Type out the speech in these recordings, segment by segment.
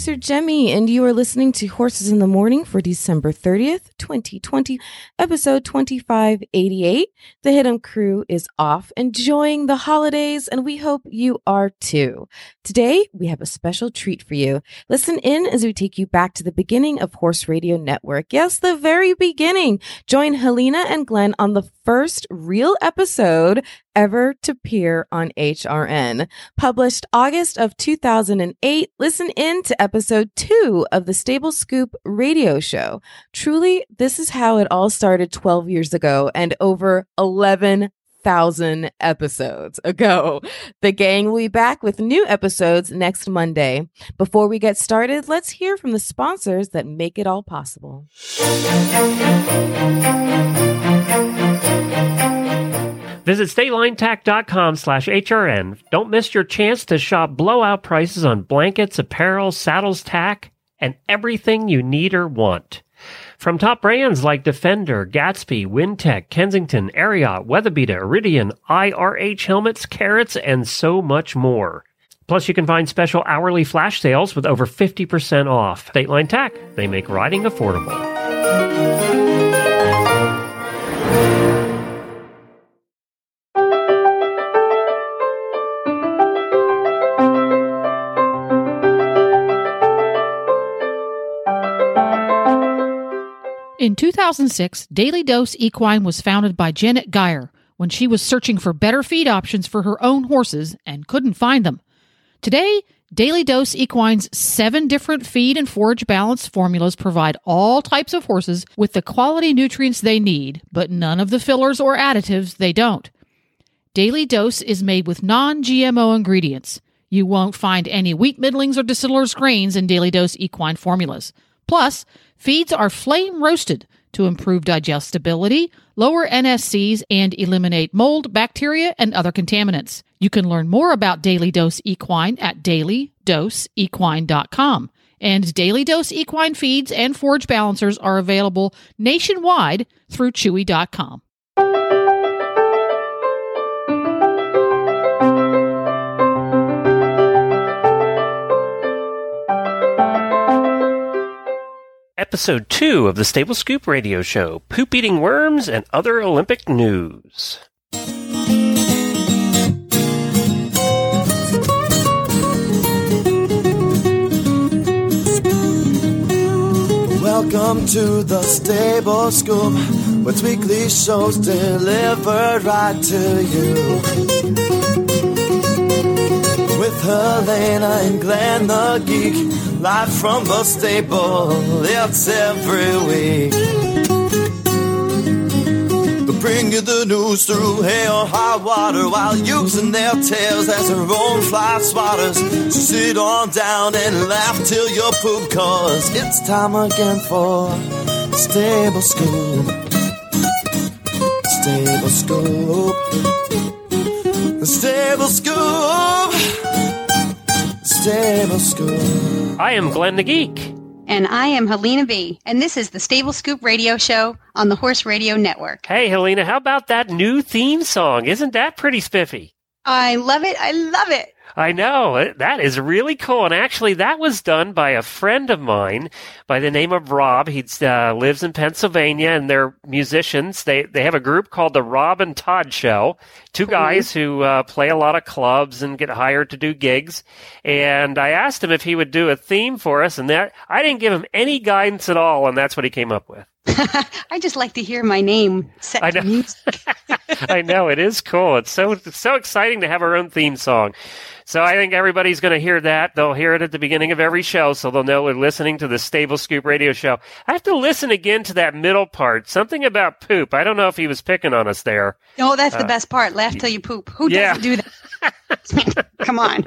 Producer Jemmy, and you are listening to Horses in the Morning for December 30th, 2020, episode 2588. The Hidden crew is off enjoying the holidays, and we hope you are too. Today, we have a special treat for you. Listen in as we take you back to the beginning of Horse Radio Network. Yes, the very beginning. Join Helena and Glenn on the first real episode ever to appear on HRN. Published August of 2008, listen in to episode two of the Stable Scoop radio show. Truly, this is how it all started 12 years ago and over 11 thousand episodes ago. The gang will be back with new episodes next Monday. Before we get started, let's hear from the sponsors that make it all possible. Visit statelinetack.com slash HRN. Don't miss your chance to shop blowout prices on blankets, apparel, saddles, tack, and everything you need or want. From top brands like Defender, Gatsby, Wintec, Kensington, Ariat, WeatherBeeta, Irideon, IRH helmets, Kerrits, and so much more. Plus, you can find special hourly flash sales with over 50% off. State Line Tack, they make riding affordable. In 2006, Daily Dose Equine was founded by Janet Geyer when she was searching for better feed options for her own horses and couldn't find them. Today, Daily Dose Equine's seven different feed and forage balance formulas provide all types of horses with the quality nutrients they need, but none of the fillers or additives they don't. Daily Dose is made with non GMO ingredients. You won't find any wheat middlings or distillers grains in Daily Dose Equine formulas. Plus, feeds are flame roasted to improve digestibility, lower NSCs, and eliminate mold, bacteria, and other contaminants. You can learn more about Daily Dose Equine at dailydoseequine.com. And Daily Dose Equine feeds and forage balancers are available nationwide through Chewy.com. Episode 2 of the Stable Scoop radio show Poop Eating Worms and Other Olympic News. Welcome to the Stable Scoop, with weekly shows delivered right to you. With Helena and Glenn the Geek, live from the stable, it's every week. They'll bring you the news through hail or high water while using their tails as their own fly swatters. So sit on down and laugh till you poop, cause it's time again for Stable Scoop. Stable Scoop. Stable Scoop. Stable Scoop. I am Glenn the Geek. And I am Helena B. And this is the Stable Scoop Radio Show on the Horse Radio Network. Hey, Helena, how about that new theme song? Isn't that pretty spiffy? I love it. I love it. I know. That is really cool. And actually, that was done by a friend of mine by the name of Rob. He uh, lives in Pennsylvania and they're musicians. They, they have a group called the Rob and Todd Show. Two guys who uh, play a lot of clubs and get hired to do gigs. And I asked him if he would do a theme for us. And that I didn't give him any guidance at all. And that's what he came up with. I just like to hear my name set I to know. music. I know it is cool. It's so it's so exciting to have our own theme song. So I think everybody's going to hear that. They'll hear it at the beginning of every show, so they'll know we're listening to the Stable Scoop Radio Show. I have to listen again to that middle part. Something about poop. I don't know if he was picking on us there. Oh, that's the best part. Laugh till you poop. Who Uh, yeah. doesn't do that? Come on.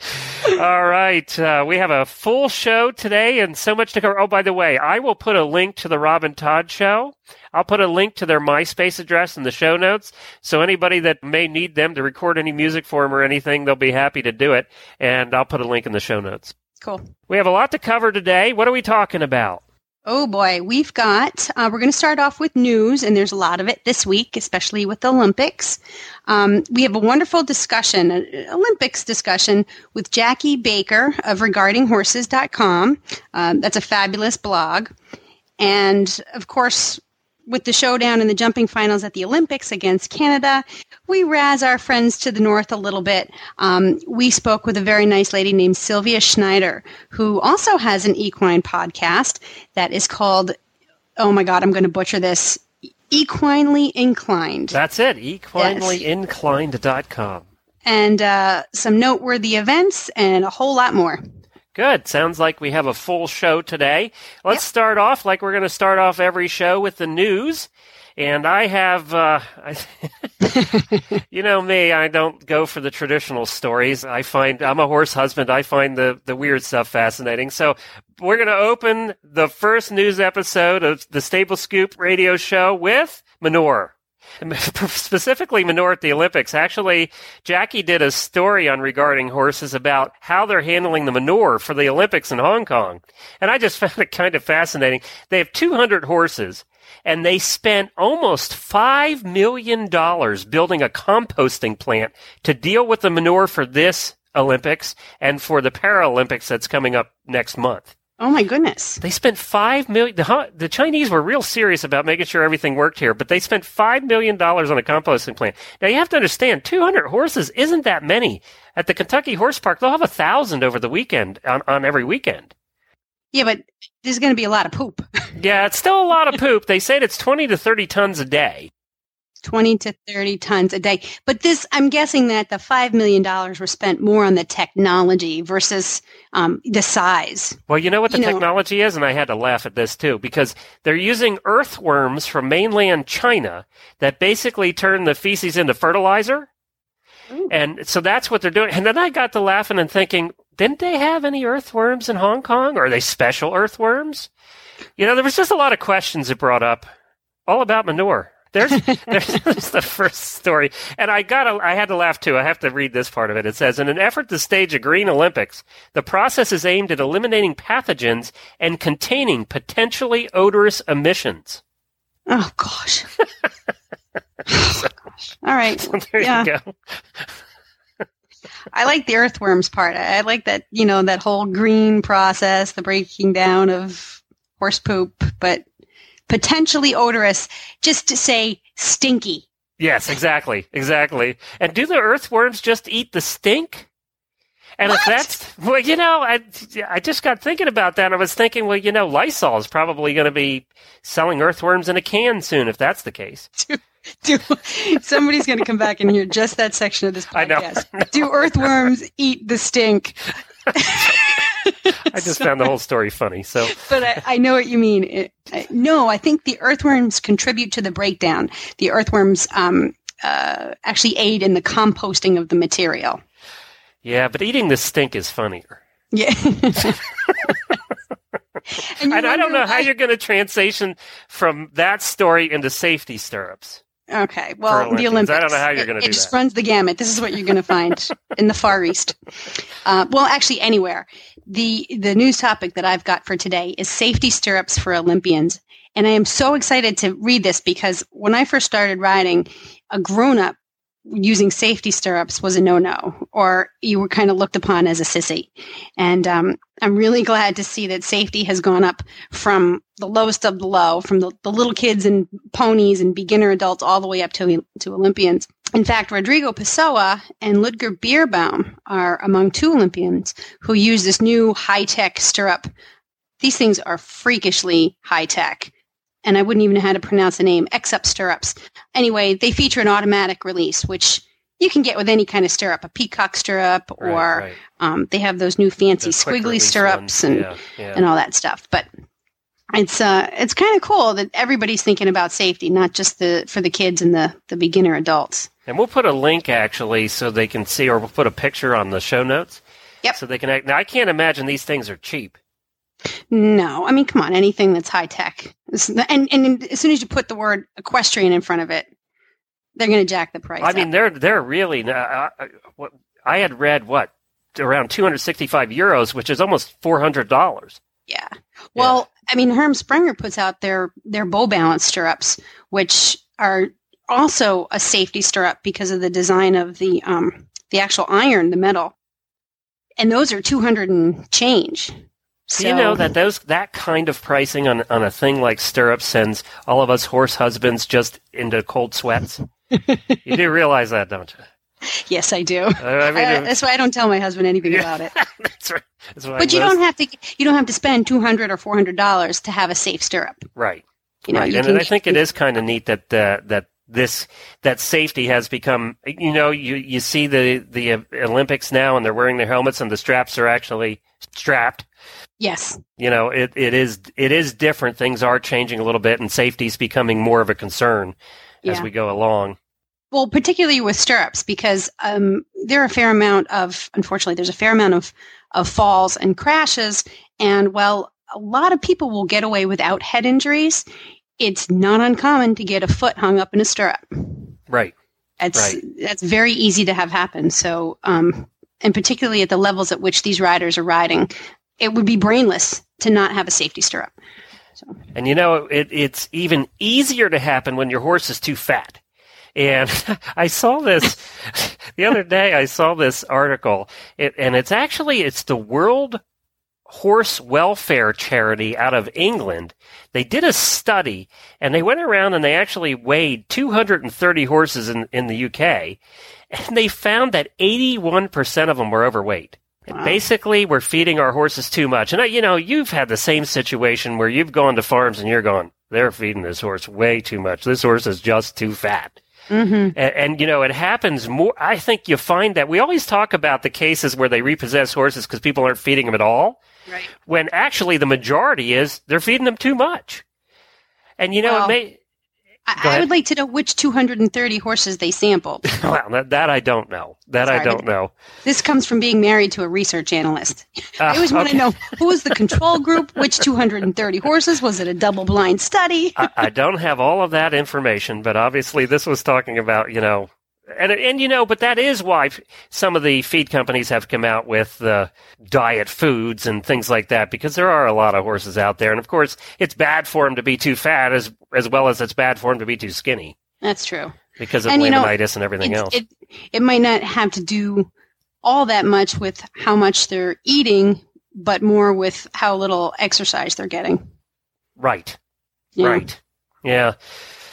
All right. Uh, we have a full show today and so much to cover. Oh, by the way, I will put a link to the Rob and Todd show. I'll put a link to their MySpace address in the show notes. So anybody that may need them to record any music for them or anything, they'll be happy to do it. And I'll put a link in the show notes. Cool. We have a lot to cover today. What are we talking about? Oh boy, we've got, uh, we're going to start off with news, and there's a lot of it this week, especially with the Olympics. Um, we have a wonderful discussion, an Olympics discussion with Jackie Baker of regardinghorses.com. Um, that's a fabulous blog. And of course, with the showdown in the jumping finals at the Olympics against Canada, we razz our friends to the north a little bit. Um, we spoke with a very nice lady named Sylvia Schneider, who also has an equine podcast that is called, oh my God, I'm going to butcher this, Equinely Inclined. That's it, equinelyinclined.com. And uh, some noteworthy events and a whole lot more. Good. Sounds like we have a full show today. Let's yep. start off like we're going to start off every show with the news. And I have, uh, you know me, I don't go for the traditional stories. I find, I'm a horse husband. I find the, the weird stuff fascinating. So we're going to open the first news episode of the Stable Scoop radio show with manure. specifically manure at the Olympics. Actually, Jackie did a story on regarding horses about how they're handling the manure for the Olympics in Hong Kong. And I just found it kind of fascinating. They have 200 horses and they spent almost $5 million building a composting plant to deal with the manure for this Olympics and for the Paralympics that's coming up next month. Oh my goodness! They spent five million. The, the Chinese were real serious about making sure everything worked here, but they spent five million dollars on a composting plant. Now you have to understand, two hundred horses isn't that many. At the Kentucky Horse Park, they'll have a thousand over the weekend on, on every weekend. Yeah, but there's going to be a lot of poop. yeah, it's still a lot of poop. They said it's twenty to thirty tons a day. 20 to 30 tons a day. But this, I'm guessing that the $5 million were spent more on the technology versus um, the size. Well, you know what the you technology know, is? And I had to laugh at this too, because they're using earthworms from mainland China that basically turn the feces into fertilizer. Ooh. And so that's what they're doing. And then I got to laughing and thinking, didn't they have any earthworms in Hong Kong? Or are they special earthworms? You know, there was just a lot of questions it brought up all about manure. There's, there's, the first story, and I got I had to laugh too. I have to read this part of it. It says, in an effort to stage a green Olympics, the process is aimed at eliminating pathogens and containing potentially odorous emissions. Oh gosh. oh, gosh. All right. So there yeah. you go. I like the earthworms part. I like that, you know, that whole green process, the breaking down of horse poop, but potentially odorous, just to say stinky. Yes, exactly, exactly. And do the earthworms just eat the stink? And what? if that's well, you know, I I just got thinking about that. I was thinking, well, you know, Lysol is probably going to be selling earthworms in a can soon if that's the case. Do, do somebody's going to come back and hear just that section of this podcast? I know, I know. Do earthworms eat the stink? I just found the whole story funny. So, but I, I know what you mean. It, I, no, I think the earthworms contribute to the breakdown. The earthworms um, uh, actually aid in the composting of the material. Yeah, but eating the stink is funnier. Yeah. and, and I don't know how you're going to transition from that story into safety stirrups. Okay, well, the Olympics. I don't know how you're going to do that. It just runs the gamut. This is what you're going to find in the Far East. Uh, well, actually, anywhere. The the news topic that I've got for today is safety stirrups for Olympians, and I am so excited to read this because when I first started riding, a grown up using safety stirrups was a no-no or you were kind of looked upon as a sissy. And um, i'm really glad to see that safety has gone up from the lowest of the low from the, the little kids and ponies and beginner adults all the way up to, to olympians. In fact rodrigo pessoa and ludger beerbaum are among two olympians who use this new high-tech stirrup. These things are freakishly high-tech and I wouldn't even know how to pronounce the name, Exup stirrups. Anyway, they feature an automatic release, which you can get with any kind of stirrup, a peacock stirrup, or right, right. Um, they have those new fancy squiggly stirrups and yeah, yeah. and all that stuff. But it's uh, it's kind of cool that everybody's thinking about safety, not just the for the kids and the the beginner adults. And we'll put a link actually so they can see, or we'll put a picture on the show notes Yep. So they can act. Now I can't imagine these things are cheap. No, I mean, come on, anything that's high tech, and and as soon as you put the word equestrian in front of it, they're going to jack the price. I mean, up. they're they're really. Uh, uh, what I had read what around 265 euros, which is almost 400 dollars. yeah. Well, I mean, Herm Sprenger puts out their their bow balance stirrups, which are also a safety stirrup because of the design of the um the actual iron, the metal, and those are 200 and change. Do you know that those that kind of pricing on on a thing like stirrups sends all of us horse husbands just into cold sweats? you do realize that, don't you? Yes, I do. Uh, I mean, Uh, that's why I don't tell my husband anything Yeah. about it. that's right. That's why But you most- don't have to. You don't have to spend two hundred or four hundred dollars to have a safe stirrup. right. You know, right, you and can- I think it is kind of neat that uh, that this that safety has become. You know, you you see the the uh, Olympics now, and they're wearing their helmets, and the straps are actually strapped. Yes, You know, it, it is it is different. Things are changing a little bit, and safety's becoming more of a concern as we go along. well, particularly with stirrups because um, there are a fair amount of. Unfortunately, there's a fair amount of of falls and crashes, and while a lot of people will get away without head injuries, it's not uncommon to get a foot hung up in a stirrup. Right. That's Right. that's very easy to have happen. So, um, and particularly at the levels at which these riders are riding, it would be brainless to not have a safety stirrup. And you know, it, it's even easier to happen when your horse is too fat. And I saw this the other day. I saw this article, it, and it's actually it's the World Horse Welfare Charity out of England. They did a study, and they went around and they actually weighed 230 horses in in the UK, and they found that 81% of them were overweight. And Basically, we're feeding our horses too much. And, uh, you know, you've had the same situation where you've gone to farms and you're going, they're feeding this horse way too much. This horse is just too fat. Mm-hmm. And, and, you know, it happens more. I think you find that we always talk about the cases where they repossess horses because people aren't feeding them at all, Right. when actually the majority is they're feeding them too much. And, you know, Well- it may, I, I would like to know which 230 horses they sampled. well, that, that I don't know. That I don't know. This comes from being married to a research analyst. I Uh, always want to know who was the control group, which 230 horses, was it a double blind study? I, I don't have all of that information, but obviously this was talking about, you know, and and you know, but that is why some of the feed companies have come out with the diet foods and things like that because there are a lot of horses out there, and of course, it's bad for them to be too fat as as well as it's bad for them to be too skinny That's true. because of And, you know, laminitis and everything else. It, it might not have to do all that much with how much they're eating, but more with how little exercise they're getting. right. know? Right. Yeah.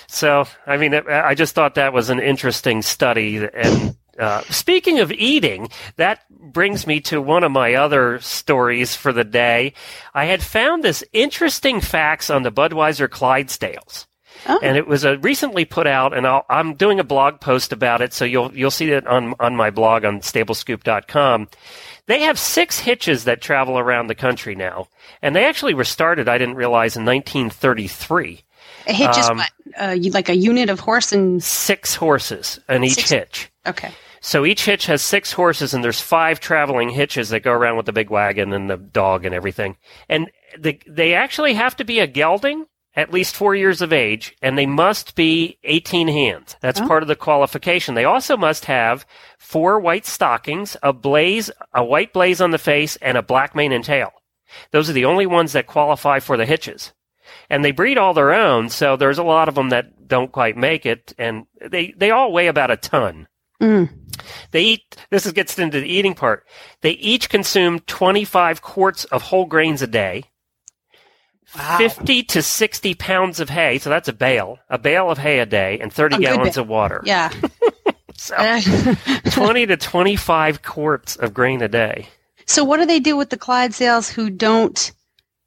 So, I mean, I I just thought that was an interesting study. And uh, speaking of eating, that brings me to one of my other stories for the day. I had found this interesting facts on the Budweiser Clydesdales. Oh. And it was uh, recently put out, and I'll, I'm doing a blog post about it, so you'll you'll see it on on my blog on stablescoop.com. They have six hitches that travel around the country now, and they actually were started. I didn't realize in 1933. A hitch is Um, what? Uh, like a unit of horse and. Six horses in each Six- hitch. Okay. So each hitch has six horses, and there's five traveling hitches that go around with the big wagon and the dog and everything. And the, they actually have to be a gelding, at least four years of age, and they must be 18 hands. That's Oh. part of the qualification. They also must have four white stockings, a blaze, a white blaze on the face, and a black mane and tail. Those are the only ones that qualify for the hitches. And they breed all their own, so there's a lot of them that don't quite make it, and they, they all weigh about a ton. Mm. They eat, this is, gets into the eating part. They each consume 25 quarts of whole grains a day, Wow. 50 to 60 pounds of hay, so that's a bale, a bale of hay a day, and 30 A gallons of water. Yeah. So 20 to 25 quarts of grain a day. so what do they do with the Clydesdales who don't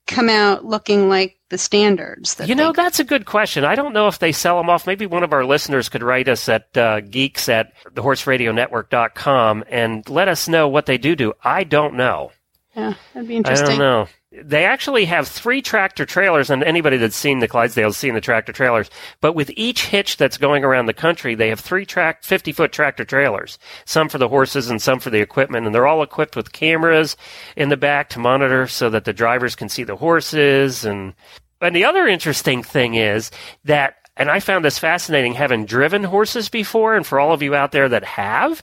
come out looking like the standards? That You know, that's a good question. I don't know if they sell them off. Maybe one of our listeners could write us at uh, geeks at thehorseradionetwork.com and let us know what they do do. I don't know. yeah, that'd be interesting. I don't know. They actually have three tractor trailers, and anybody that's seen the Clydesdales seen the tractor trailers. But with each hitch that's going around the country, they have three track, 50 foot tractor trailers, some for the horses and some for the equipment, and they're all equipped with cameras in the back to monitor so that the drivers can see the horses. And, and the other interesting thing is that and I found this fascinating having driven horses before, and for all of you out there that have,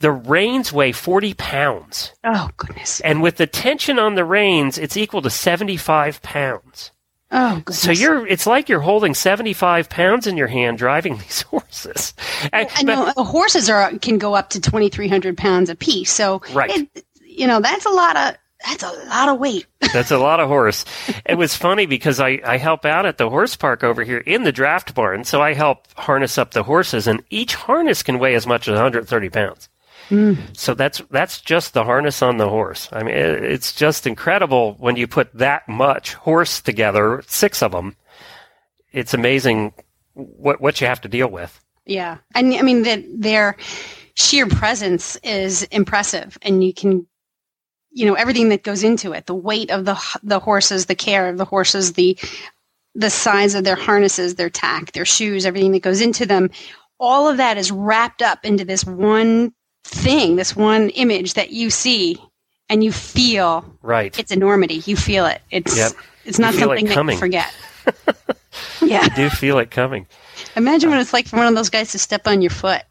the reins weigh 40 pounds. Oh, goodness. And with the tension on the reins, it's equal to 75 pounds. Oh, goodness. So you're, it's like you're holding 75 pounds in your hand driving these horses. And- I know uh, horses are can go up to 2,300 pounds apiece. So, Right. it, you know, that's a lot of that's a lot of weight. That's a lot of horse. It was funny because I, I help out at the horse park over here in the draft barn. So I help harness up the horses, and each harness can weigh as much as 130 pounds. So that's that's just the harness on the horse. I mean, it, it's just incredible when you put that much horse together, six of them. It's amazing what what you have to deal with. Yeah, and I mean that their sheer presence is impressive, and you can, you know, everything that goes into it—the weight of the the horses, the care of the horses, the the size of their harnesses, their tack, their shoes, everything that goes into them. All of that is wrapped up into this one thing, this one image that you see and you feel Right. its enormity. You feel it. It's Yep. it's not You feel it something that you forget. yeah. I do feel it coming. Imagine what uh, it's like for one of those guys to step on your foot.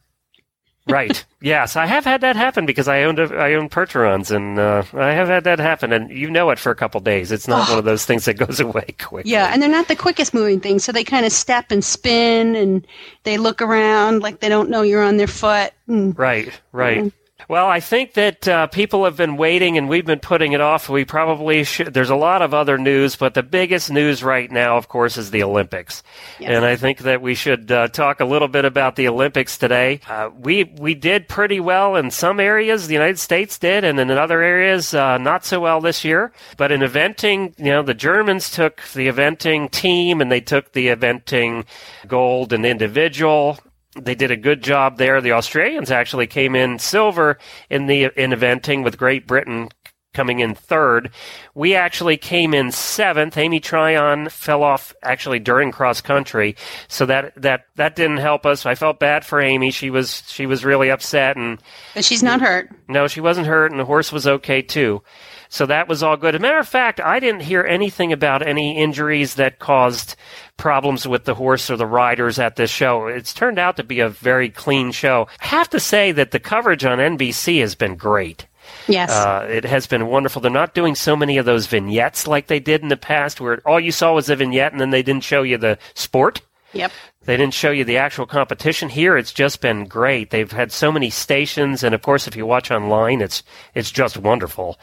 Right. Yes, I have had that happen because I owned a, I own Percherons, and uh, I have had that happen, and you know it for a couple days. It's not one of those things that goes away quick. Yeah, and they're not the quickest moving things, so they kind of step and spin and they look around like they don't know you're on their foot. And Right. Right. Well, I think that uh, people have been waiting, and we've been putting it off. We probably should. There's a lot of other news, but the biggest news right now, of course, is the Olympics. Yes. And I think that we should uh, talk a little bit about the Olympics today. Uh, we we did pretty well in some areas. The United States did, and in other areas, uh, not so well this year. But in eventing, you know, the Germans took the eventing team, and they took the eventing gold and individual they did a good job there. The Australians actually came in silver in the in eventing with Great Britain coming in third. We actually came in seventh. Amy Tryon fell off actually during cross country, so that that that didn't help us. I felt bad for Amy. She was she was really upset and but she's not hurt. no, she wasn't hurt, and the horse was okay too. So that was all good. As a matter of fact, I didn't hear anything about any injuries that caused problems with the horse or the riders at this show. It's turned out to be a very clean show. I have to say that the coverage on NBC has been great. Yes. Uh, it has been wonderful. They're not doing so many of those vignettes like they did in the past, where all you saw was a vignette and then they didn't show you the sport. yep. They didn't show you the actual competition. Here, it's just been great. They've had so many stations, and of course, if you watch online, it's it's just wonderful.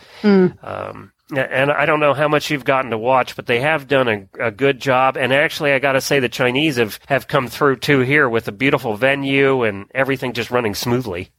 Um, and I don't know how much you've gotten to watch, but they have done a, a good job. And actually, I got to say, the Chinese have have come through too here with a beautiful venue and everything just running smoothly.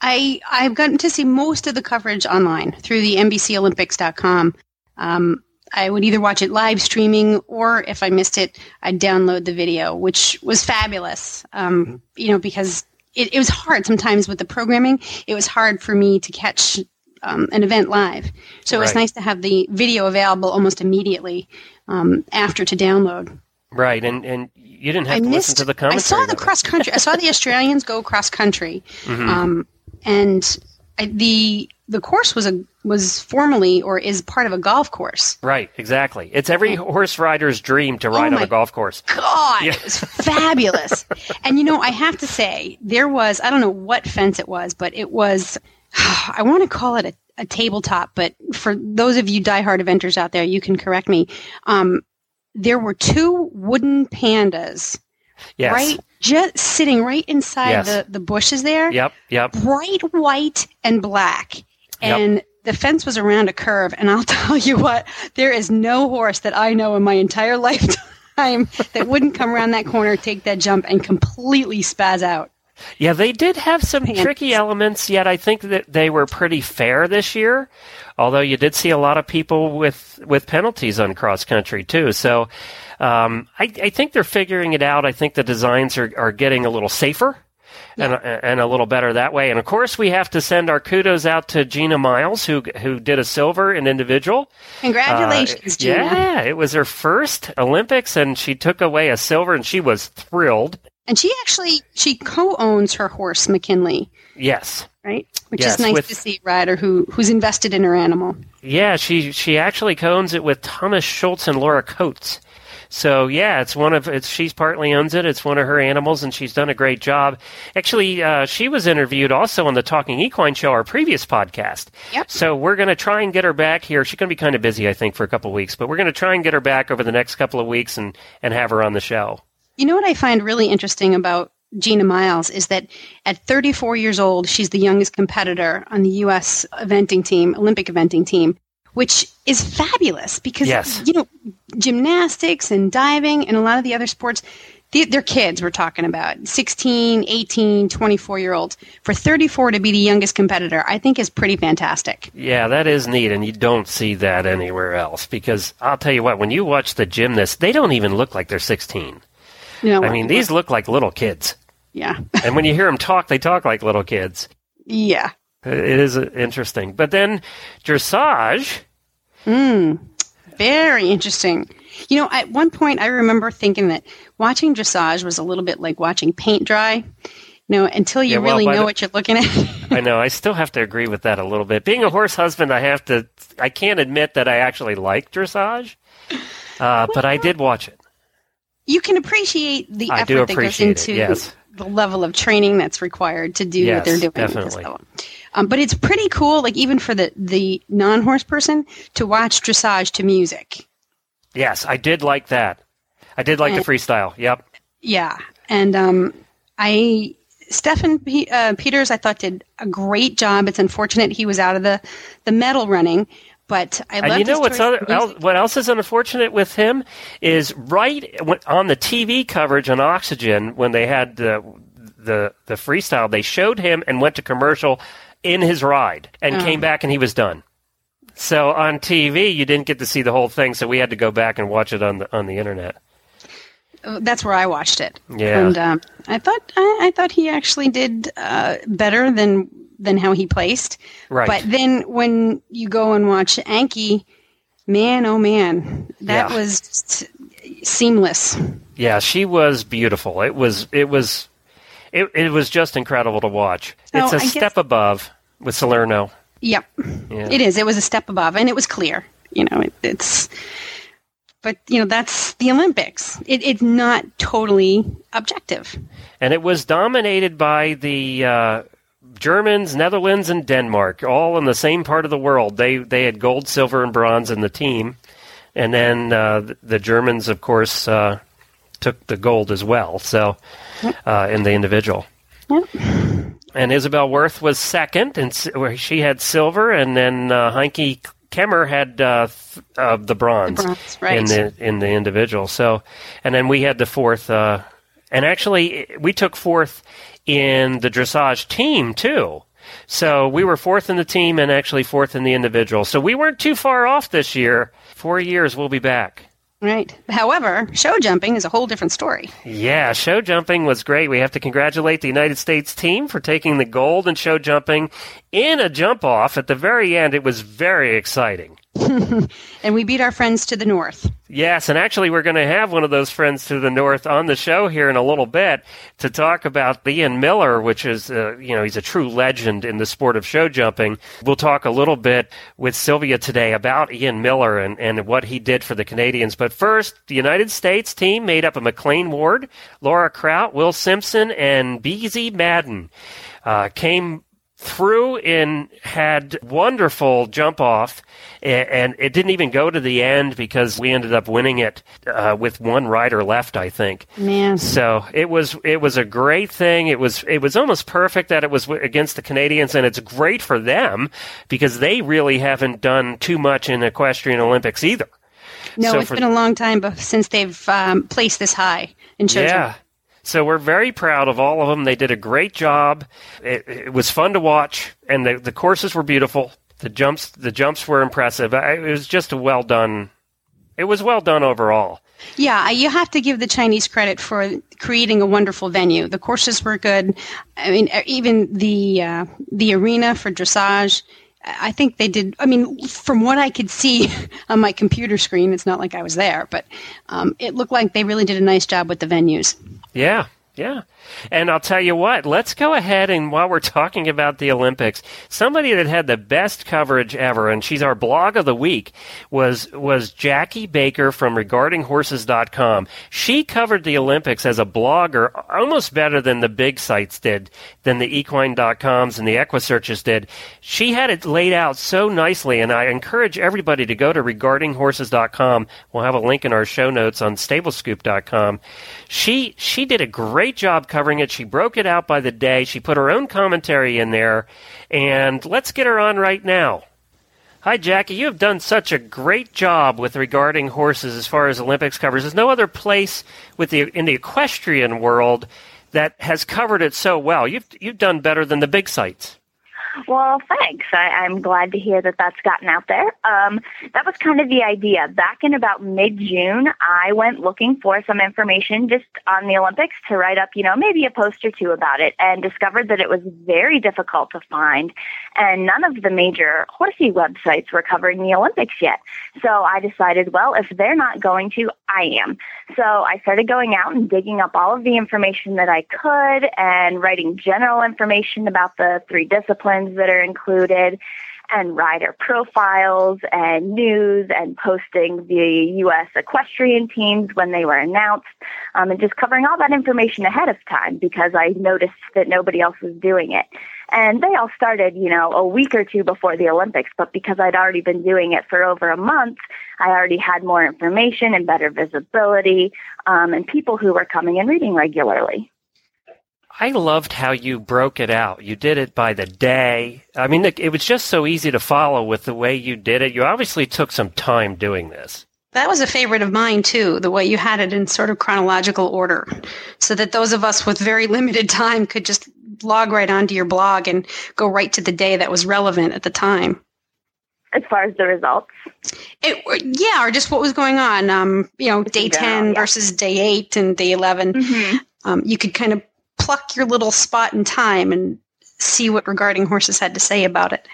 I I've gotten to see most of the coverage online through the NBCOlympics.com. Um, I would either watch it live streaming or if I missed it, I'd download the video, which was fabulous. Um, You know, because it, it was hard sometimes with the programming. It was hard for me to catch um, an event live, so it was nice to have the video available almost immediately um, after to download. Right, and and you didn't have I to missed. listen to the I saw the cross country. I saw the Australians go cross country, Mm-hmm. um, and I, the the course was a was formerly or is part of a golf course. Right, exactly. It's every horse rider's dream to ride on Oh my a golf course. God, Yeah. it was fabulous. and you know, I have to say, there was I don't know what fence it was, but it was. I want to call it a, a tabletop, but for those of you diehard eventers out there, you can correct me. Um, there were two wooden pandas, Yes. right, just sitting right inside Yes. the the bushes there. Yep. Yep. bright white and black. Yep. And the fence was around a curve. And I'll tell you what, there is no horse that I know in my entire lifetime that wouldn't come around that corner, take that jump, and completely spaz out. Yeah, they did have some tricky elements, yet I think that they were pretty fair this year. Although you did see a lot of people with, with penalties on cross country too. So um, I, I think they're figuring it out. I think the designs are, are getting a little safer. and and a little better that way. And of course, we have to send our kudos out to Gina Miles, who who did a silver in individual. Congratulations, Uh, Gina. Yeah, it was her first Olympics, and she took away a silver, and she was thrilled. And she actually she co-owns her horse McKinley, Yes. right? Which Yes, is nice with- to see a rider who who's invested in her animal. Yeah, she she actually co owns it with Thomas Schultz and Laura Coates. So yeah, it's one of it's she's partly owns it. It's one of her animals, and she's done a great job. Actually, uh, she was interviewed also on the Talking Equine Show, our previous podcast. Yep. So we're going to try and get her back here. She's going to be kind of busy, I think, for a couple of weeks, but we're going to try and get her back over the next couple of weeks and and have her on the show. You know what I find really interesting about Gina Miles is that at 34 years old, she's the youngest competitor on the U.S. eventing team, Olympic eventing team, which is fabulous because, Yes. you know, gymnastics and diving and a lot of the other sports, they- they're kids we're talking about 16, 18, 24 year olds. For 34 to be the youngest competitor, I think is pretty fantastic. Yeah, that is neat, and you don't see that anywhere else. Because I'll tell you what, when you watch the gymnasts, they don't even look like they're 16. Know, I mean, these look like little kids. yeah. and when you hear them talk, they talk like little kids. yeah. It is uh, interesting. But then dressage, Very interesting. You know, at one point I remember thinking that watching dressage was a little bit like watching paint dry. You know, until you Yeah, well, really know the- what you're looking at. I know I still have to agree with that a little bit. Being a horse husband, I have to. I can't admit that I actually like dressage, uh, but I did watch it. You can appreciate the I effort that goes appreciate it, into yes. the level of training that's required to do Yes, what they're doing. definitely. Um, but it's pretty cool, like even for the the non horse person, to watch dressage to music. Yes, I did like that. I did like the freestyle. Yep. Yeah, and um, I Stefan P- uh, Peters I thought did a great job. It's unfortunate he was out of the the medal running, but I And you know what's other, what else is unfortunate with him is right on the TV coverage on Oxygen when they had the the the freestyle, they showed him and went to commercial in his ride and Oh. came back and he was done. So on TV, you didn't get to see the whole thing, so we had to go back and watch it on the on the internet. That's where I watched it. Yeah. and um, I thought I, I thought he actually did uh, better than than how he placed. Right. But then when you go and watch Anky, man, oh man, that Yeah. was just seamless. Yeah, she was beautiful. It was it was it, it was just incredible to watch. Oh, It's a I guess- step above with Salinero. Yep, Yeah. it is. It was a step above, and it was clear. You know, it, it's. But you know that's the Olympics. It, it's not totally objective. and it was dominated by the uh, Germans, Netherlands, and Denmark, all in the same part of the world. They they had gold, silver, and bronze in the team, and then uh, the, Germans, of course, uh, took the gold as well. So uh, in the individual. And Isabell Werth was second, and where she had silver, and then uh, Heike Kemmer had uh, th- uh, the bronze, The bronze, right. in the in the individual. So, and then we had the fourth, uh, and actually we took fourth in the dressage team too. So we were fourth in the team and actually fourth in the individual. So we weren't too far off this year. Four years, we'll be back. Right. However, show jumping is a whole different story. Yeah, show jumping was great. We have to congratulate the United States team for taking the gold in show jumping in a jump off at the very end. It was very exciting. And we beat our friends to the north. Yes, and actually, we're going to have one of those friends to the north on the show here in a little bit to talk about Ian Millar, which is, uh, you know, he's a true legend in the sport of show jumping. We'll talk a little bit with Sylvia today about Ian Millar and, and what he did for the Canadians. But first, the United States team made up of McLean Ward, Laura Kraut, Will Simpson, and Beezie Madden uh, came through in had wonderful jump off and it didn't even go to the end because we ended up winning it uh, with one rider left i think Man. so it was it was a great thing it was it was almost perfect that it was w- against the canadians and it's great for them because they really haven't done too much in equestrian olympics either No, So it's for- been a long time since they've um, placed this high in show yeah. So we're very proud of all of them. They did a great job. It, it was fun to watch, and the the courses were beautiful. The jumps the jumps were impressive. It was just a well done. It was well done overall. Yeah, you have to give the Chinese credit for creating a wonderful venue. The courses were good. I mean, even the uh, the arena for dressage. I think they did. I mean, from what I could see on my computer screen, it's not like I was there, but um, it looked like they really did a nice job with the venues. Yeah, yeah. And I'll tell you what, let's go ahead and while we're talking about the Olympics, somebody that had the best coverage ever, and she's our blog of the week, was was Jackie Baker from regardinghorses.com. She covered the Olympics as a blogger almost better than the big sites did, than the equine.coms and the equisearches did. She had it laid out so nicely, and I encourage everybody to go to regardinghorses.com. We'll have a link in our show notes on stablescoop.com. She she did a great job covering it. She broke it out by the day. She put her own commentary in there. And let's get her on right now. Hi, Jackie. You have done such a great job with regarding horses as far as Olympics covers. There's no other place with the in the equestrian world that has covered it so well. You've you've done better than the big sites. Well, thanks. I, I'm glad to hear that that's gotten out there. Um, that was kind of the idea. Back in about mid June, I went looking for some information just on the Olympics to write up, you know, maybe a post or two about it and discovered that it was very difficult to find. And none of the major horsey websites were covering the Olympics yet. So I decided, well, if they're not going to, I am. So I started going out and digging up all of the information that I could and writing general information about the three disciplines that are included and rider profiles and news and posting the U.S. equestrian teams when they were announced um, and just covering all that information ahead of time because I noticed that nobody else was doing it. And they all started, you know, a week or two before the Olympics, but because I'd already been doing it for over a month, I already had more information and better visibility um, and people who were coming and reading regularly. I loved how you broke it out. You did it by the day. I mean, it, it was just so easy to follow with the way you did it. You obviously took some time doing this. That was a favorite of mine too, the way you had it in sort of chronological order, so that those of us with very limited time could just log right onto your blog and go right to the day that was relevant at the time. As far as the results, it yeah, or just what was going on. Um, you know, day general, ten yeah. versus day eight and day 11 mm-hmm. Um, you could kind of pluck your little spot in time and see what regarding horses had to say about it.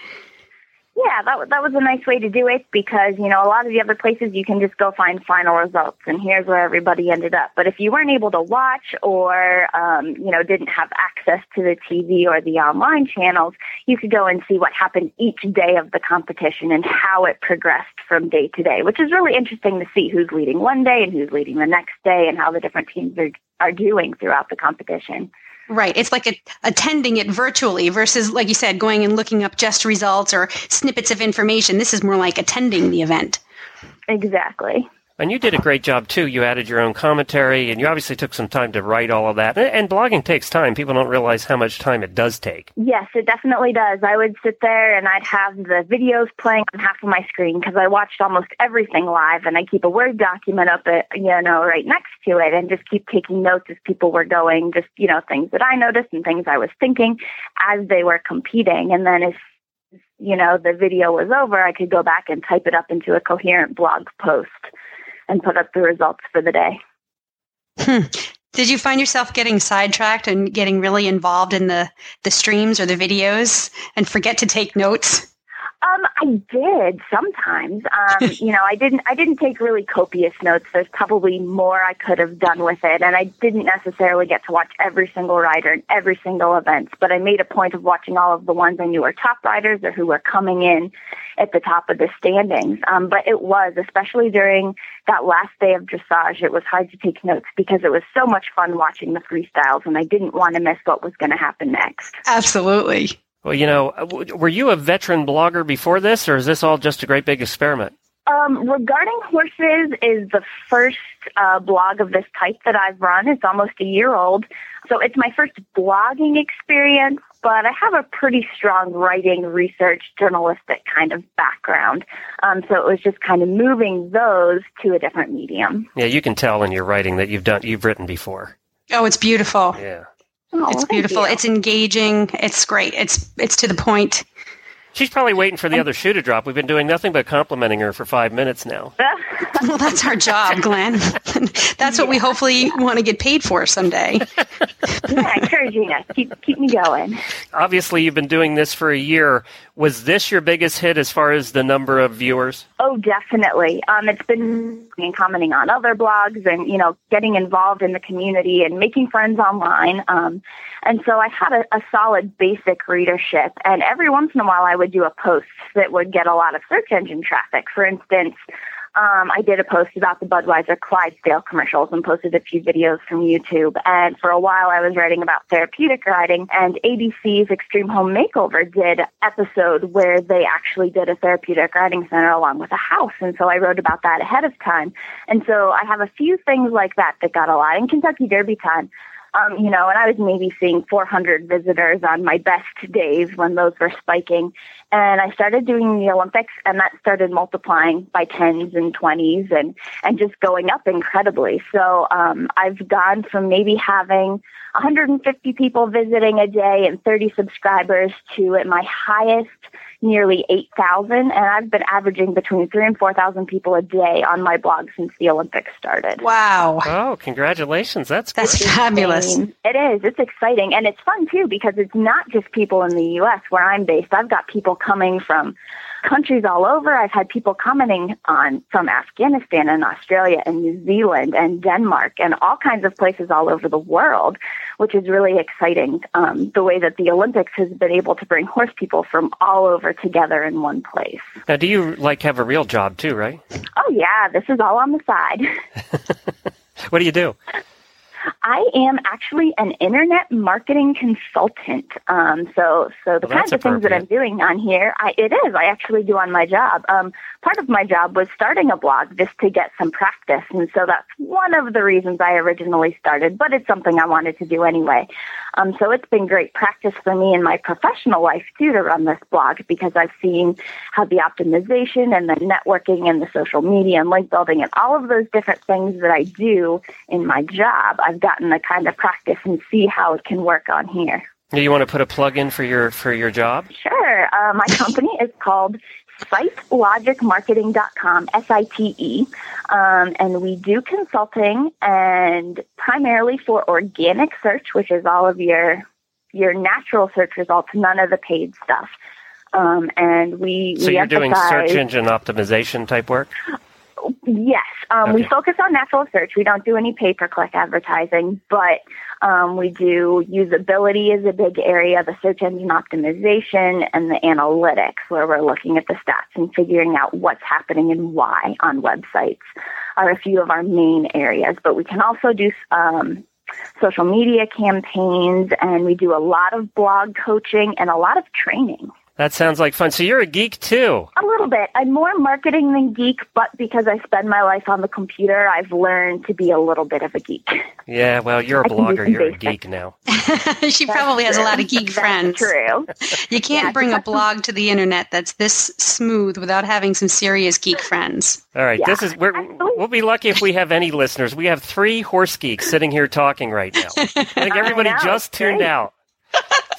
Yeah, that that was a nice way to do it because you know a lot of the other places you can just go find final results, and here's where everybody ended up. But if you weren't able to watch or um, you know didn't have access to the TV or the online channels, you could go and see what happened each day of the competition and how it progressed from day to day, which is really interesting to see who's leading one day and who's leading the next day, and how the different teams are are doing throughout the competition. Right. It's like a, attending it virtually versus, like you said, going and looking up just results or snippets of information. This is more like attending the event. Exactly. And you did a great job too. You added your own commentary, and you obviously took some time to write all of that. And, blogging takes time. People don't realize how much time it does take. Yes, it definitely does. I would sit there and I'd have the videos playing on half of my screen because I watched almost everything live, and I keep a Word document up, it, you know, right next to it, and just keep taking notes as people were going. Just you know, things that I noticed and things I was thinking as they were competing, and then as you know the video was over, I could go back and type it up into a coherent blog post and put up the results for the day. Hmm. Did you find yourself getting sidetracked and getting really involved in the, the streams or the videos and forget to take notes? Um, I did sometimes. Um, you know, I didn't. I didn't take really copious notes. There's probably more I could have done with it, and I didn't necessarily get to watch every single rider and every single event. But I made a point of watching all of the ones I knew were top riders or who were coming in at the top of the standings. Um, but it was, especially during that last day of dressage, it was hard to take notes because it was so much fun watching the freestyles, and I didn't want to miss what was going to happen next. Absolutely. Well, you know, were you a veteran blogger before this, or is this all just a great big experiment? Um, regarding horses is the first uh, blog of this type that I've run. It's almost a year old. So it's my first blogging experience, but I have a pretty strong writing, research, journalistic kind of background. Um, so it was just kind of moving those to a different medium. Yeah, you can tell in your writing that you've done you've written before. Oh, it's beautiful. Yeah. Oh, it's beautiful. It's engaging. It's great. It's it's to the point. She's probably waiting for the other shoe to drop. We've been doing nothing but complimenting her for five minutes now. Well, that's our job, Glenn. that's what we hopefully want to get paid for someday. yeah, encouraging us. Keep keep me going. Obviously, you've been doing this for a year. Was this your biggest hit as far as the number of viewers? Oh, definitely. Um, it's been commenting on other blogs and, you know, getting involved in the community and making friends online. Um, and so I had a, a solid basic readership. And every once in a while I would do a post that would get a lot of search engine traffic. For instance, um, I did a post about the Budweiser Clydesdale commercials and posted a few videos from YouTube. And for a while, I was writing about therapeutic riding, and ABC's Extreme Home Makeover did episode where they actually did a therapeutic riding center along with a house. And so I wrote about that ahead of time. And so I have a few things like that that got a lot. In Kentucky Derby time, um, you know, and I was maybe seeing 400 visitors on my best days when those were spiking. And I started doing the Olympics, and that started multiplying by tens and twenties, and and just going up incredibly. So um, I've gone from maybe having 150 people visiting a day and 30 subscribers to at my highest nearly 8,000 and I've been averaging between 3 and 4,000 people a day on my blog since the Olympics started. Wow. Oh, congratulations. That's That's great. fabulous. It is. It's exciting and it's fun too because it's not just people in the US where I'm based. I've got people coming from countries all over. I've had people commenting on from Afghanistan and Australia and New Zealand and Denmark and all kinds of places all over the world, which is really exciting. Um, the way that the Olympics has been able to bring horse people from all over together in one place. Now, do you like have a real job too, right? Oh yeah, this is all on the side. What do you do? I am actually an internet marketing consultant. Um, so, so the Well, kinds of things that I'm doing on here, I, it is. I actually do on my job. Um, part of my job was starting a blog just to get some practice, and so that's one of the reasons I originally started. But it's something I wanted to do anyway. Um, so it's been great practice for me in my professional life too to run this blog because I've seen how the optimization and the networking and the social media and link building and all of those different things that I do in my job, I've gotten to kind of practice and see how it can work on here. Do you want to put a plug in for your for your job? Sure. Uh, my company is called SiteLogicMarketing.com, S-I-T-E, um, and we do consulting and primarily for organic search, which is all of your your natural search results, none of the paid stuff. Um, and we So we you're doing search engine optimization type work? Yes, um, we focus on natural search. We don't do any pay per click advertising, but um, we do usability is a big area, the search engine optimization, and the analytics, where we're looking at the stats and figuring out what's happening and why on websites, are a few of our main areas. But we can also do um, social media campaigns, and we do a lot of blog coaching and a lot of training. That sounds like fun. So you're a geek too. A little bit. I'm more marketing than geek, but because I spend my life on the computer, I've learned to be a little bit of a geek. Yeah, well, you're a I blogger. You're a geek now. she probably has a lot of geek That's friends. True. You can't Yeah, bring a just have some- blog to the internet that's this smooth without having some serious geek friends. All right, Yeah, this is we're, we'll be lucky if we have any listeners. We have three horse geeks sitting here talking right now. I think everybody I know, just tuned great. out.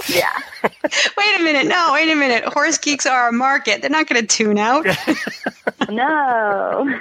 Yeah. Wait a minute. No, wait a minute. Horse geeks are our market. They're not going to tune out. No.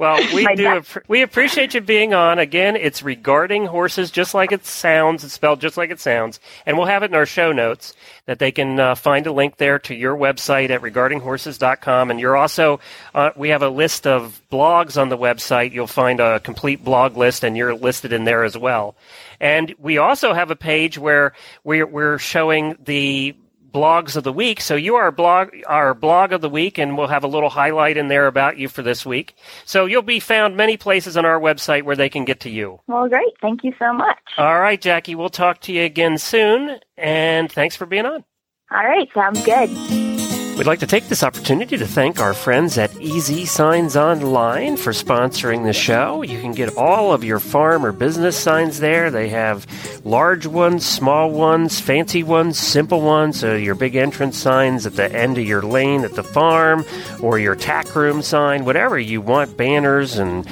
Well, we My do. best. appre- we appreciate you being on. Again, it's regarding horses, just like it sounds. It's spelled just like it sounds, and we'll have it in our show notes that they can uh, find a link there to your website at regardinghorses.com. And you're also uh, we have a list of blogs on the website. You'll find a complete blog list, and you're listed in there as well. And we also have a page where we're we're showing the blogs of the week. So you are blog our blog of the week, and we'll have a little highlight in there about you for this week. So you'll be found many places on our website where they can get to you. Well, great. Thank you so much. All right, Jackie, we'll talk to you again soon, and thanks for being on. All right. Sounds good. We'd like to take this opportunity to thank our friends at Easy Signs Online for sponsoring the show. You can get all of your farm or business signs there. They have large ones, small ones, fancy ones, simple ones. So your big entrance signs at the end of your lane at the farm, or your tack room sign, whatever you want, banners and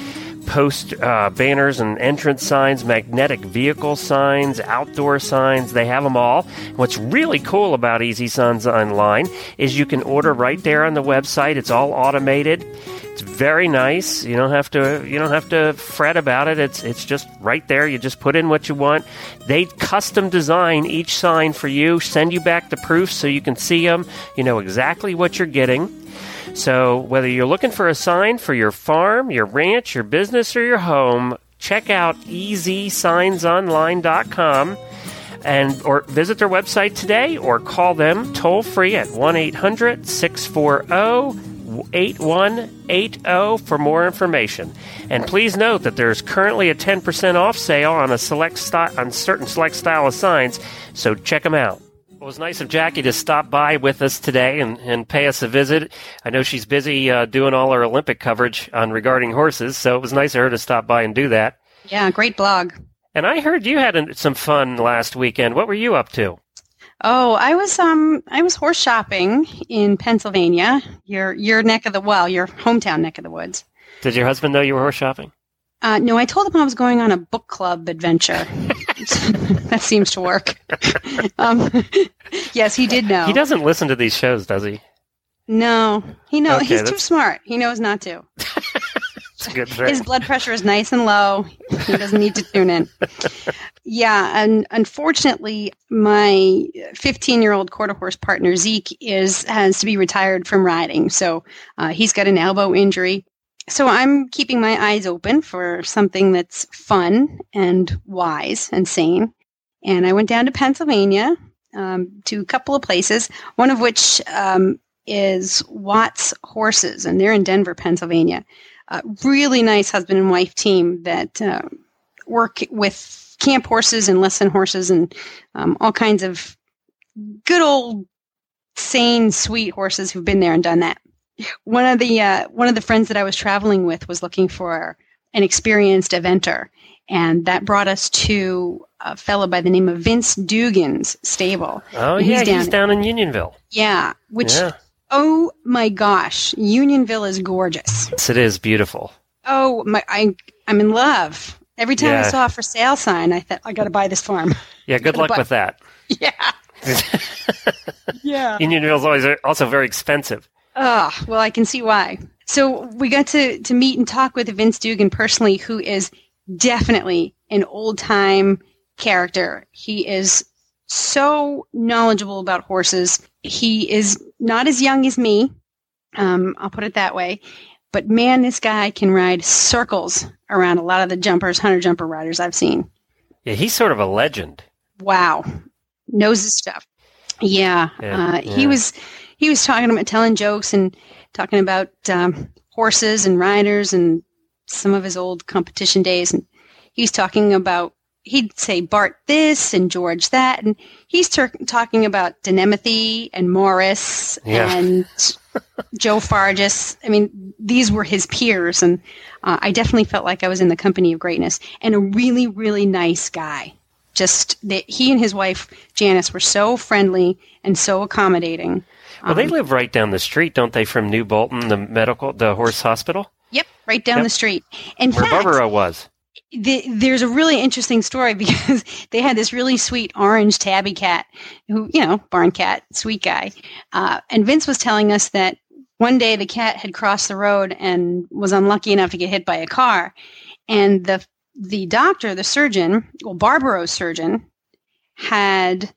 post uh, banners and entrance signs, magnetic vehicle signs, outdoor signs. They have them all. What's really cool about Easy Signs Online is you can order right there on the website. It's all automated. It's very nice. You don't have to you don't have to fret about it. It's it's just right there. You just put in what you want. They custom design each sign for you, send you back the proofs so you can see them. You know exactly what you're getting. So, whether you're looking for a sign for your farm, your ranch, your business, or your home, check out easysignsonline.com and or visit their website today or call them toll free at 1-800-640-8180 for more information. And please note that there's currently a 10% off sale on a select sti- on certain select style of signs, so check them out. Well, it was nice of Jackie to stop by with us today and, and pay us a visit. I know she's busy uh, doing all her Olympic coverage on regarding horses, so it was nice of her to stop by and do that. Yeah, great blog. And I heard you had some fun last weekend. What were you up to? Oh, I was um I was horse shopping in Pennsylvania, your your neck of the well, your hometown neck of the woods. Did your husband know you were horse shopping? Uh, no, I told him I was going on a book club adventure. that seems to work. um, yes, he did know. He doesn't listen to these shows, does he? No, he know Okay, he's too smart. He knows not to. It's a good His blood pressure is nice and low. He doesn't need to tune in. Yeah, and unfortunately, my 15-year-old quarter horse partner Zeke is has to be retired from riding, so uh, he's got an elbow injury. So I'm keeping my eyes open for something that's fun and wise and sane. And I went down to Pennsylvania um, to a couple of places, one of which um, is Watts Horses, and they're in Denver, Pennsylvania really nice husband and wife team that uh, work with camp horses and lesson horses and um, all kinds of good old sane sweet horses who've been there and done that one of the uh, one of the friends that i was traveling with was looking for an experienced eventer and that brought us to a fellow by the name of vince dugan's stable Oh And yeah, he's he's down- down, in Unionville. yeah which Yeah, oh my gosh unionville is gorgeous yes, it is beautiful. Oh, my! I I'm in love. Every time I saw a for sale sign, I thought I got to buy this farm. Yeah, good luck But- with that. yeah, yeah. Unionville's always also very expensive. Oh, well, I can see why. So we got to to meet and talk with Vince Dugan personally, who is definitely an old time character. He is so knowledgeable about horses. He is not as young as me. Um, I'll put it that way. But man, this guy can ride circles around a lot of the jumpers, hunter jumper riders I've seen. Yeah, he's sort of a legend. wow knows his stuff yeah, Yeah, uh, yeah. he was he was talking about telling jokes and talking about um, horses and riders and some of his old competition days. And he's talking about he'd say bart this and george that. And he's tur talking about denemothy and morris Yeah. and Joe Fargis i mean these were his peers. And uh, i definitely felt like i was in the company of greatness. And a really really nice guy. Just that he and his wife Janice were so friendly and so accommodating. Well, they Um, live right down the street, don't they, from New Bolton, the medical, the horse hospital, Yep, right down Yep. the street. In where fact, Barbaro was. the, there's a really interesting story because they had this really sweet orange tabby cat, who you know, barn cat, sweet guy. Uh, and Vince was telling us that one day the cat had crossed the road and was unlucky enough to get hit by a car, and the the doctor, the surgeon, well, Barbaro's surgeon, had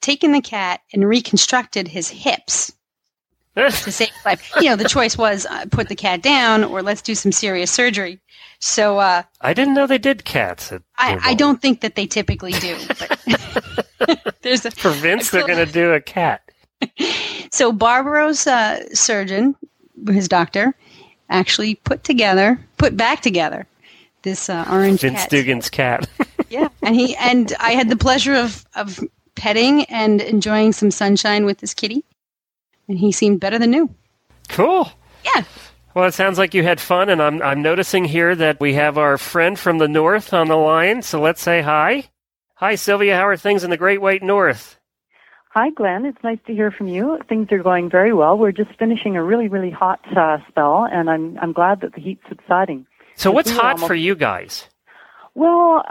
taken the cat and reconstructed his hips to save his life. You know, the choice was uh, put the cat down or let's do some serious surgery. So uh, I didn't know they did cats. At I, I don't think that they typically do. But there's a, For Vince, they're going to do a cat. so Barbaro's uh, surgeon, his doctor, actually put together, put back together this uh, orange Vince cat. Dugan's cat. Yeah, and he and I had the pleasure of of petting and enjoying some sunshine with this kitty, and he seemed better than new. cool. Yeah. Well, it sounds like you had fun, and I'm I'm noticing here that we have our friend from the north on the line. So let's say hi. Hi, Sylvia. How are things in the Great White North? Hi, Glenn. It's nice to hear from you. Things are going very well. We're just finishing a really, really hot uh, spell, and I'm I'm glad that the heat's subsiding. So what's hot almost- for you guys? Well,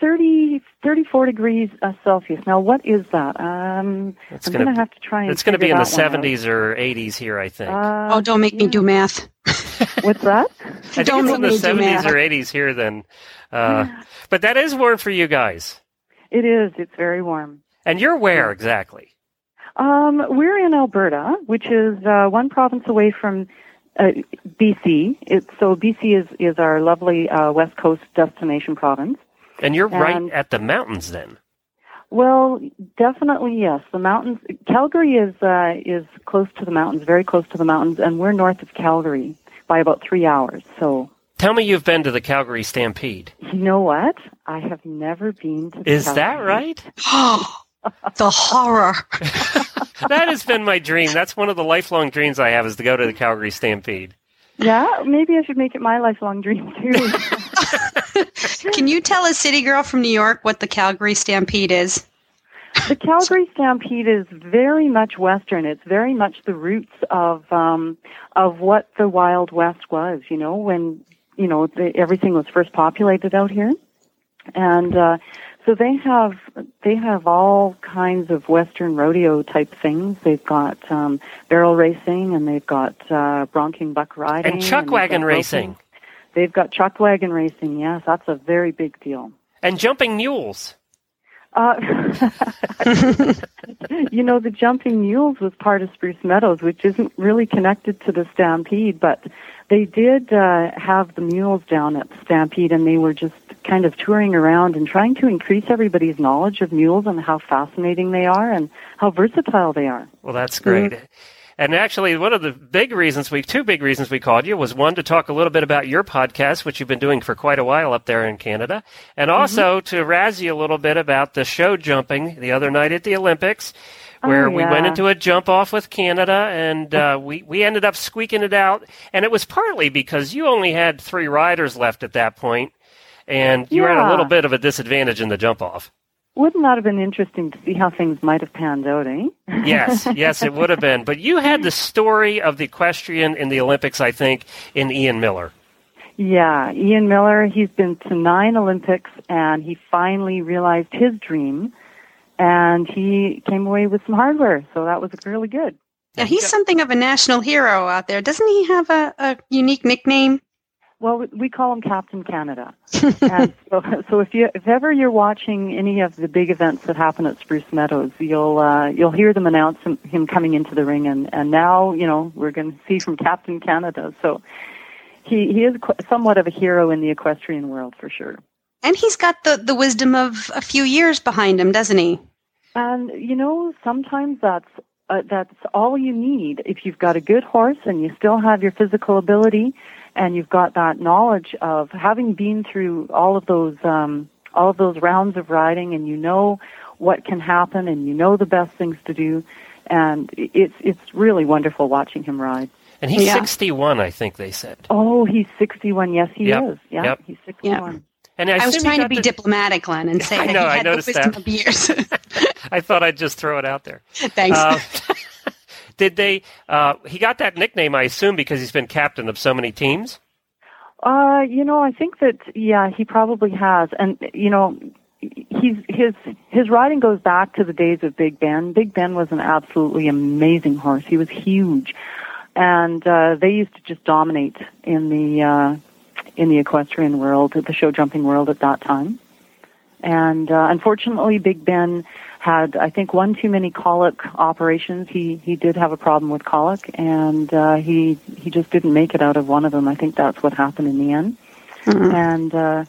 30, 34 degrees uh, Celsius. Now, what is that? Um, It's I'm gonna going be- to have to try and It's going to be in the that one out. 70s or 80s here, I think. Uh, oh, don't make me do math. What's that? I think don't it's in the 70s math. or 80s here then. Uh, but that is warm for you guys. It is. It's very warm. And you're where exactly? Um, we're in Alberta, which is uh, one province away from uh, BC. It's, so BC is, is our lovely uh, west coast destination province. And you're right at the mountains then. Well, definitely yes. The mountains. Calgary is uh, is close to the mountains, very close to the mountains, and we're north of Calgary by about three hours. So Tell me you've been to the Calgary Stampede. you know what? I have never been to. Is that Calgary. right? the horror. that has been my dream. That's one of the lifelong dreams I have is to go to the Calgary Stampede. Yeah, maybe I should make it my lifelong dream too. Can you tell a city girl from New York what the Calgary Stampede is? the Calgary Stampede is very much Western. It's very much the roots of um, of what the Wild West was. You know, when you know the, everything was first populated out here, and uh, so they have they have all kinds of Western rodeo type things. They've got um, barrel racing, and they've got uh, bronking buck riding, And chuck they've wagon racing. They've got chuck wagon racing. Yes, that's a very big deal. And jumping mules. Uh, you know, the jumping mules was part of Spruce Meadows, which isn't really connected to the Stampede, but they did uh, have the mules down at the Stampede, and they were just kind of touring around and trying to increase everybody's knowledge of mules and how fascinating they are and how versatile they are. Well, that's great. And actually, one of the big reasons we, two big reasons we called you was one to talk a little bit about your podcast, which you've been doing for quite a while up there in Canada, and also to razz you a little bit about the show jumping the other night at the Olympics, where Oh, we went into a jump off with Canada, and uh, we we ended up squeaking it out, and it was partly because you only had three riders left at that point, and you were at a little bit of a disadvantage in the jump off. Wouldn't that have been interesting to see how things might have panned out, eh? yes, yes, it would have been. But you had the story of the equestrian in the Olympics, I think, in Ian Millar. Yeah, Ian Millar, he's been to nine Olympics and he finally realized his dream and he came away with some hardware, so that was really good. Yeah, he's something of a national hero out there. Doesn't he have a, a unique nickname? Well, we- call him Captain Canada. and so, so if you if ever you're watching any of the big events that happen at Spruce Meadows, you'll uh, you'll hear them announce him, him coming into the ring, and and now you know we're going to see from Captain Canada. So he he is qu- somewhat of a hero in the equestrian world for sure. And he's got the, the wisdom of a few years behind him, doesn't he? And you know, sometimes that's uh, that's all you need. If you've got a good horse and you still have your physical ability, and you've got that knowledge of having been through all of those um, all of those rounds of riding, and you know what can happen, and you know the best things to do, and it's it's really wonderful watching him ride. And he's Yeah. 61, I think they said. Oh, he's sixty-one. Yes, he Yep, is. Yeah, yep. he's sixty-one. And I, I was trying to be the- diplomatic, Len, and say I that know, he I had the noticed wisdom that. of years. I thought I'd just throw it out there. Thanks. Uh, did they? Uh, he got that nickname, I assume, because he's been captain of so many teams. Uh, you know, I think that yeah, he probably has, and you know, he's his his riding goes back to the days of Big Ben. Big Ben was an absolutely amazing horse. He was huge, and uh, they used to just dominate in the uh, in the equestrian world, the show jumping world at that time. And uh, unfortunately, Big Ben had, I think, one too many colic operations. He he did have a problem with colic, and uh, he he just didn't make it out of one of them. I think that's what happened in the end. And uh,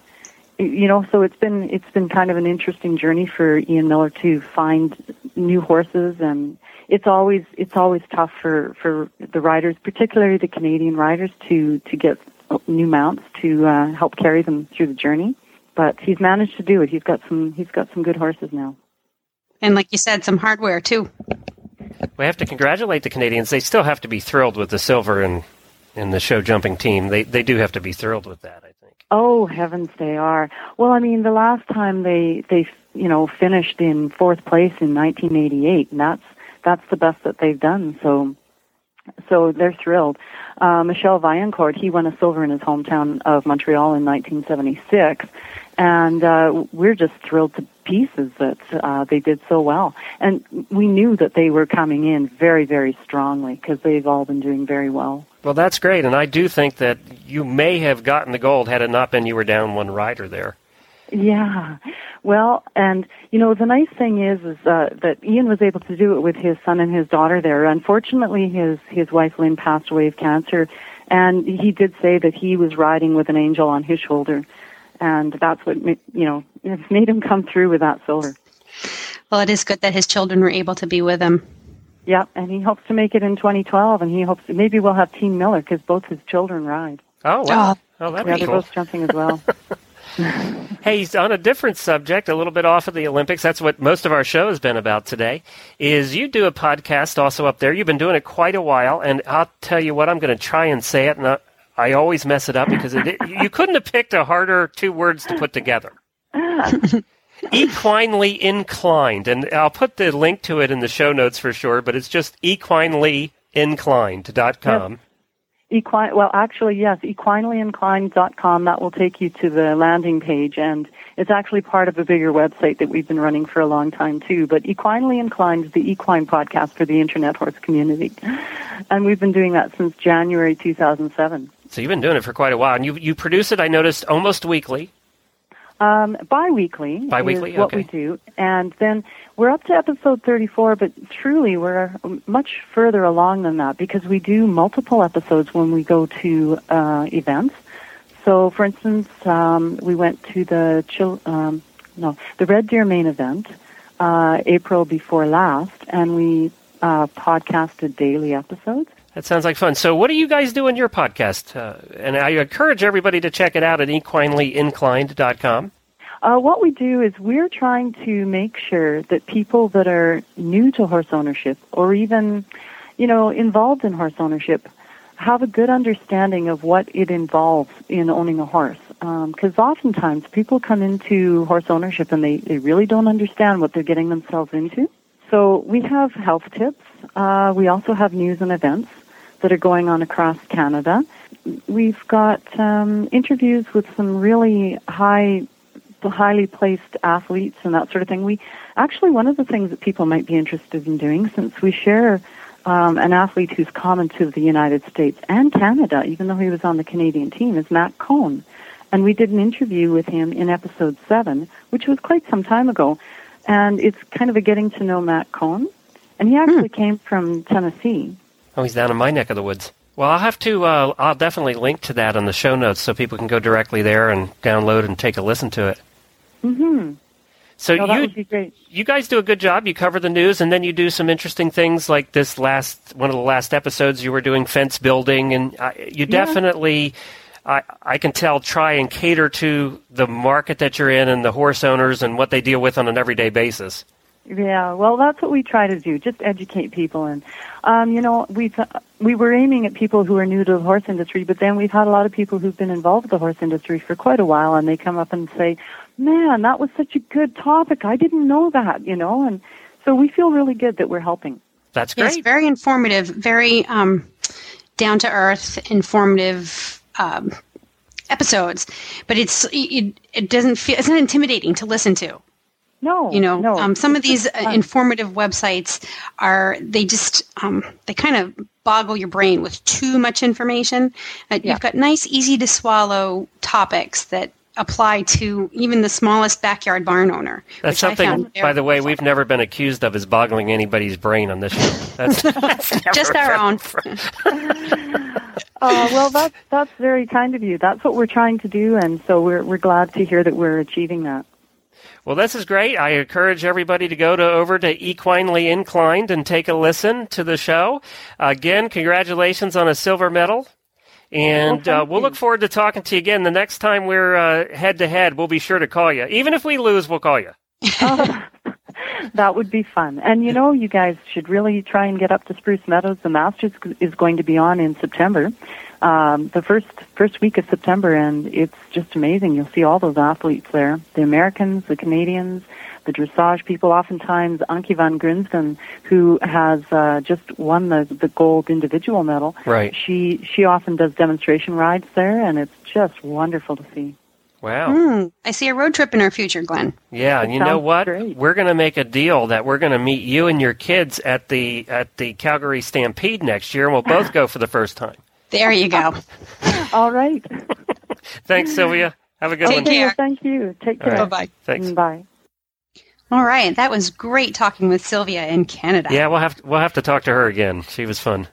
you know, so it's been it's been kind of an interesting journey for Ian Millar to find new horses, and it's always it's always tough for for the riders, particularly the Canadian riders, to to get new mounts to uh, help carry them through the journey. But he's managed to do it. He's got some he's got some good horses now. and like you said, some hardware too. We have to congratulate the Canadians. They still have to be thrilled with the silver in in the show jumping team. They they do have to be thrilled with that. I think. Oh heavens, they are. Well, I mean, the last time they they you know finished in fourth place in 1988, and that's that's the best that they've done. So, so they're thrilled. Uh, Michel Vaillancourt, he won a silver in his hometown of Montreal in 1976, and uh, we're just thrilled to pieces that uh, they did so well. And we knew that they were coming in very, very strongly because they've all been doing very well. Well, that's great, and I do think that you may have gotten the gold had it not been you were down one rider there. Yeah. Well, and you know the nice thing is is uh, that Ian was able to do it with his son and his daughter there. Unfortunately, his his wife Lynn passed away of cancer, and he did say that he was riding with an angel on his shoulder, and that's what you know made him come through with that silver. Well, it is good that his children were able to be with him. Yep, and he hopes to make it in 2012, and he hopes maybe we'll have Team Millar because both his children ride. Oh wow! Oh, that'd yeah, be they're cool. both jumping as well. Hey, on a different subject, a little bit off of the Olympics. That's what most of our show has been about today. Is you do a podcast also up there. You've been doing it quite a while, and I'll tell you what. I'm going to try and say it, and I, I always mess it up because it, you couldn't have picked a harder two words to put together. Ah. Equinely inclined, and I'll put the link to it in the show notes for sure. But it's just equinelyinclined.com. Equine, well, actually, yes, equinelyinclined.com. That will take you to the landing page, and it's actually part of a bigger website that we've been running for a long time too. But Equinely Inclined is the equine podcast for the internet horse community, and we've been doing that since January 2007. So you've been doing it for quite a while, and you you produce it. I noticed almost weekly. Um, bi-weekly, Bi-weekly, is what okay. we do, and then we're up to episode 34. But truly, we're much further along than that because we do multiple episodes when we go to uh, events. So, for instance, um, we went to the Chil- um, no the Red Deer Mane Event uh, April before last, and we uh, podcasted daily episodes. That sounds like fun. So, what do you guys do in your podcast? Uh, and I encourage everybody to check it out at equinelyinclined.com. Uh, what we do is we're trying to make sure that people that are new to horse ownership or even, you know, involved in horse ownership have a good understanding of what it involves in owning a horse. Because oftentimes people come into horse ownership and they, they really don't understand what they're getting themselves into. So we have health tips. Uh, we also have news and events that are going on across Canada. We've got um, interviews with some really high, highly placed athletes and that sort of thing. We actually one of the things that people might be interested in doing, since we share um, an athlete who's common to the United States and Canada, even though he was on the Canadian team, is Mac Cone. And we did an interview with him in episode seven, which was quite some time ago. And it's kind of a getting to know Mac Cone. And he actually came from Tennessee. Oh, he's down in my neck of the woods. Well, I'll have to. Uh, I'll definitely link to that in the show notes so people can go directly there and download and take a listen to it. Mm-hmm. So No, you would be great. you guys do a good job. You cover the news, and then you do some interesting things like this last one of the last episodes. You were doing fence building, and uh, you definitely, I I can tell, try and cater to the market that you're in and the horse owners and what they deal with on an everyday basis. Yeah, well, that's what we try to do, just educate people. And, um, you know, we've, we were aiming at people who are new to the horse industry, but then we've had a lot of people who've been involved with the horse industry for quite a while, and they come up and say, man, that was such a good topic. I didn't know that, you know, and so we feel really good that we're helping. That's Yes, great. very informative, very um, down to earth, informative um, episodes. But it's it, it doesn't feel it's not intimidating to listen to. No, You know, no. um, some of these uh, informative websites are they just um, they kind of boggle your brain with too much information. Uh, Yeah. You've got nice, easy to swallow topics that apply to even the smallest backyard barn owner. That's something, by the way, helpful. we've never been accused of is boggling anybody's brain on this show. That's, that's just our own. Oh, well, that's, that's very kind of you. That's what we're trying to do, and so we're, we're glad to hear that we're achieving that. Well, this is great. I encourage everybody to go to over to Equinely Inclined and take a listen to the show. Again, congratulations on a silver medal. And Well, uh, we'll look forward to talking to you again. The next time we're head to head, we'll be sure to call you. Even if we lose, we'll call you. that would be fun. And you know, you guys should really try and get up to Spruce Meadows. The Masters is going to be on in September, um, the first first week of September, and it's just amazing. You'll see all those athletes there: the Americans, the Canadians, the dressage people. Oftentimes, Anky van Grunsven, who has uh, just won the the gold individual medal, Right. She she often does demonstration rides there, and it's just wonderful to see. Wow. Hmm, I see a road trip in our future, Glenn. Yeah, and you know what? great. We're going to make a deal that we're going to meet you and your kids at the at the Calgary Stampede next year, and we'll both go for the first time. There you go. All right. Thanks, Sylvia. Have a good Take one. care. Thank you. Take care. right. Bye-bye. Thanks. Mm, bye. All right, that was great talking with Sylvia in Canada. Yeah, we'll have to, we'll have to talk to her again. She was fun.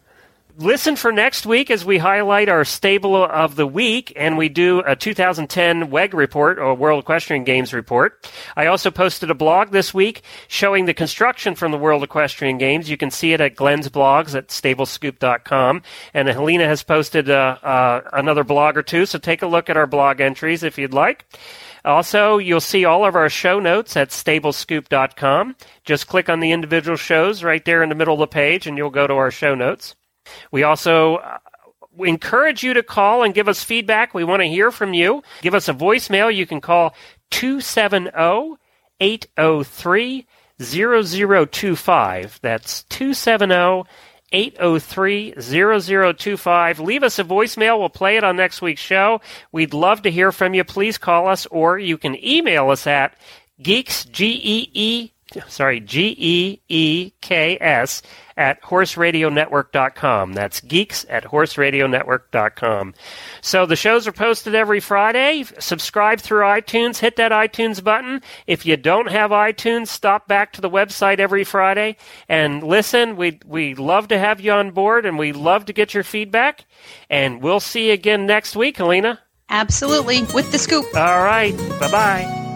Listen for next week as we highlight our stable of the week and we do a 2010 WEG report or World Equestrian Games report. I also posted a blog this week showing the construction from the World Equestrian Games. You can see it at Glenn's blogs at stablescoop.com. And Helena has posted uh, uh, another blog or two, so take a look at our blog entries if you'd like. Also, you'll see all of our show notes at stablescoop.com. Just click on the individual shows right there in the middle of the page and you'll go to our show notes. We also uh, encourage you to call and give us feedback. We want to hear from you. Give us a voicemail. You can call 270 803 0025. That's 270 803 0025. Leave us a voicemail. We'll play it on next week's show. We'd love to hear from you. Please call us or you can email us at geeks, G E E, sorry, G E E K S at horseradionetwork.com. That's geeks at horseradionetwork.com. So the shows are posted every Friday. Subscribe through iTunes. Hit that iTunes button. If you don't have iTunes, stop back to the website every Friday and listen. We we love to have you on board and we love to get your feedback. And we'll see you again next week, Helena. Absolutely. With the scoop. All right. Bye bye.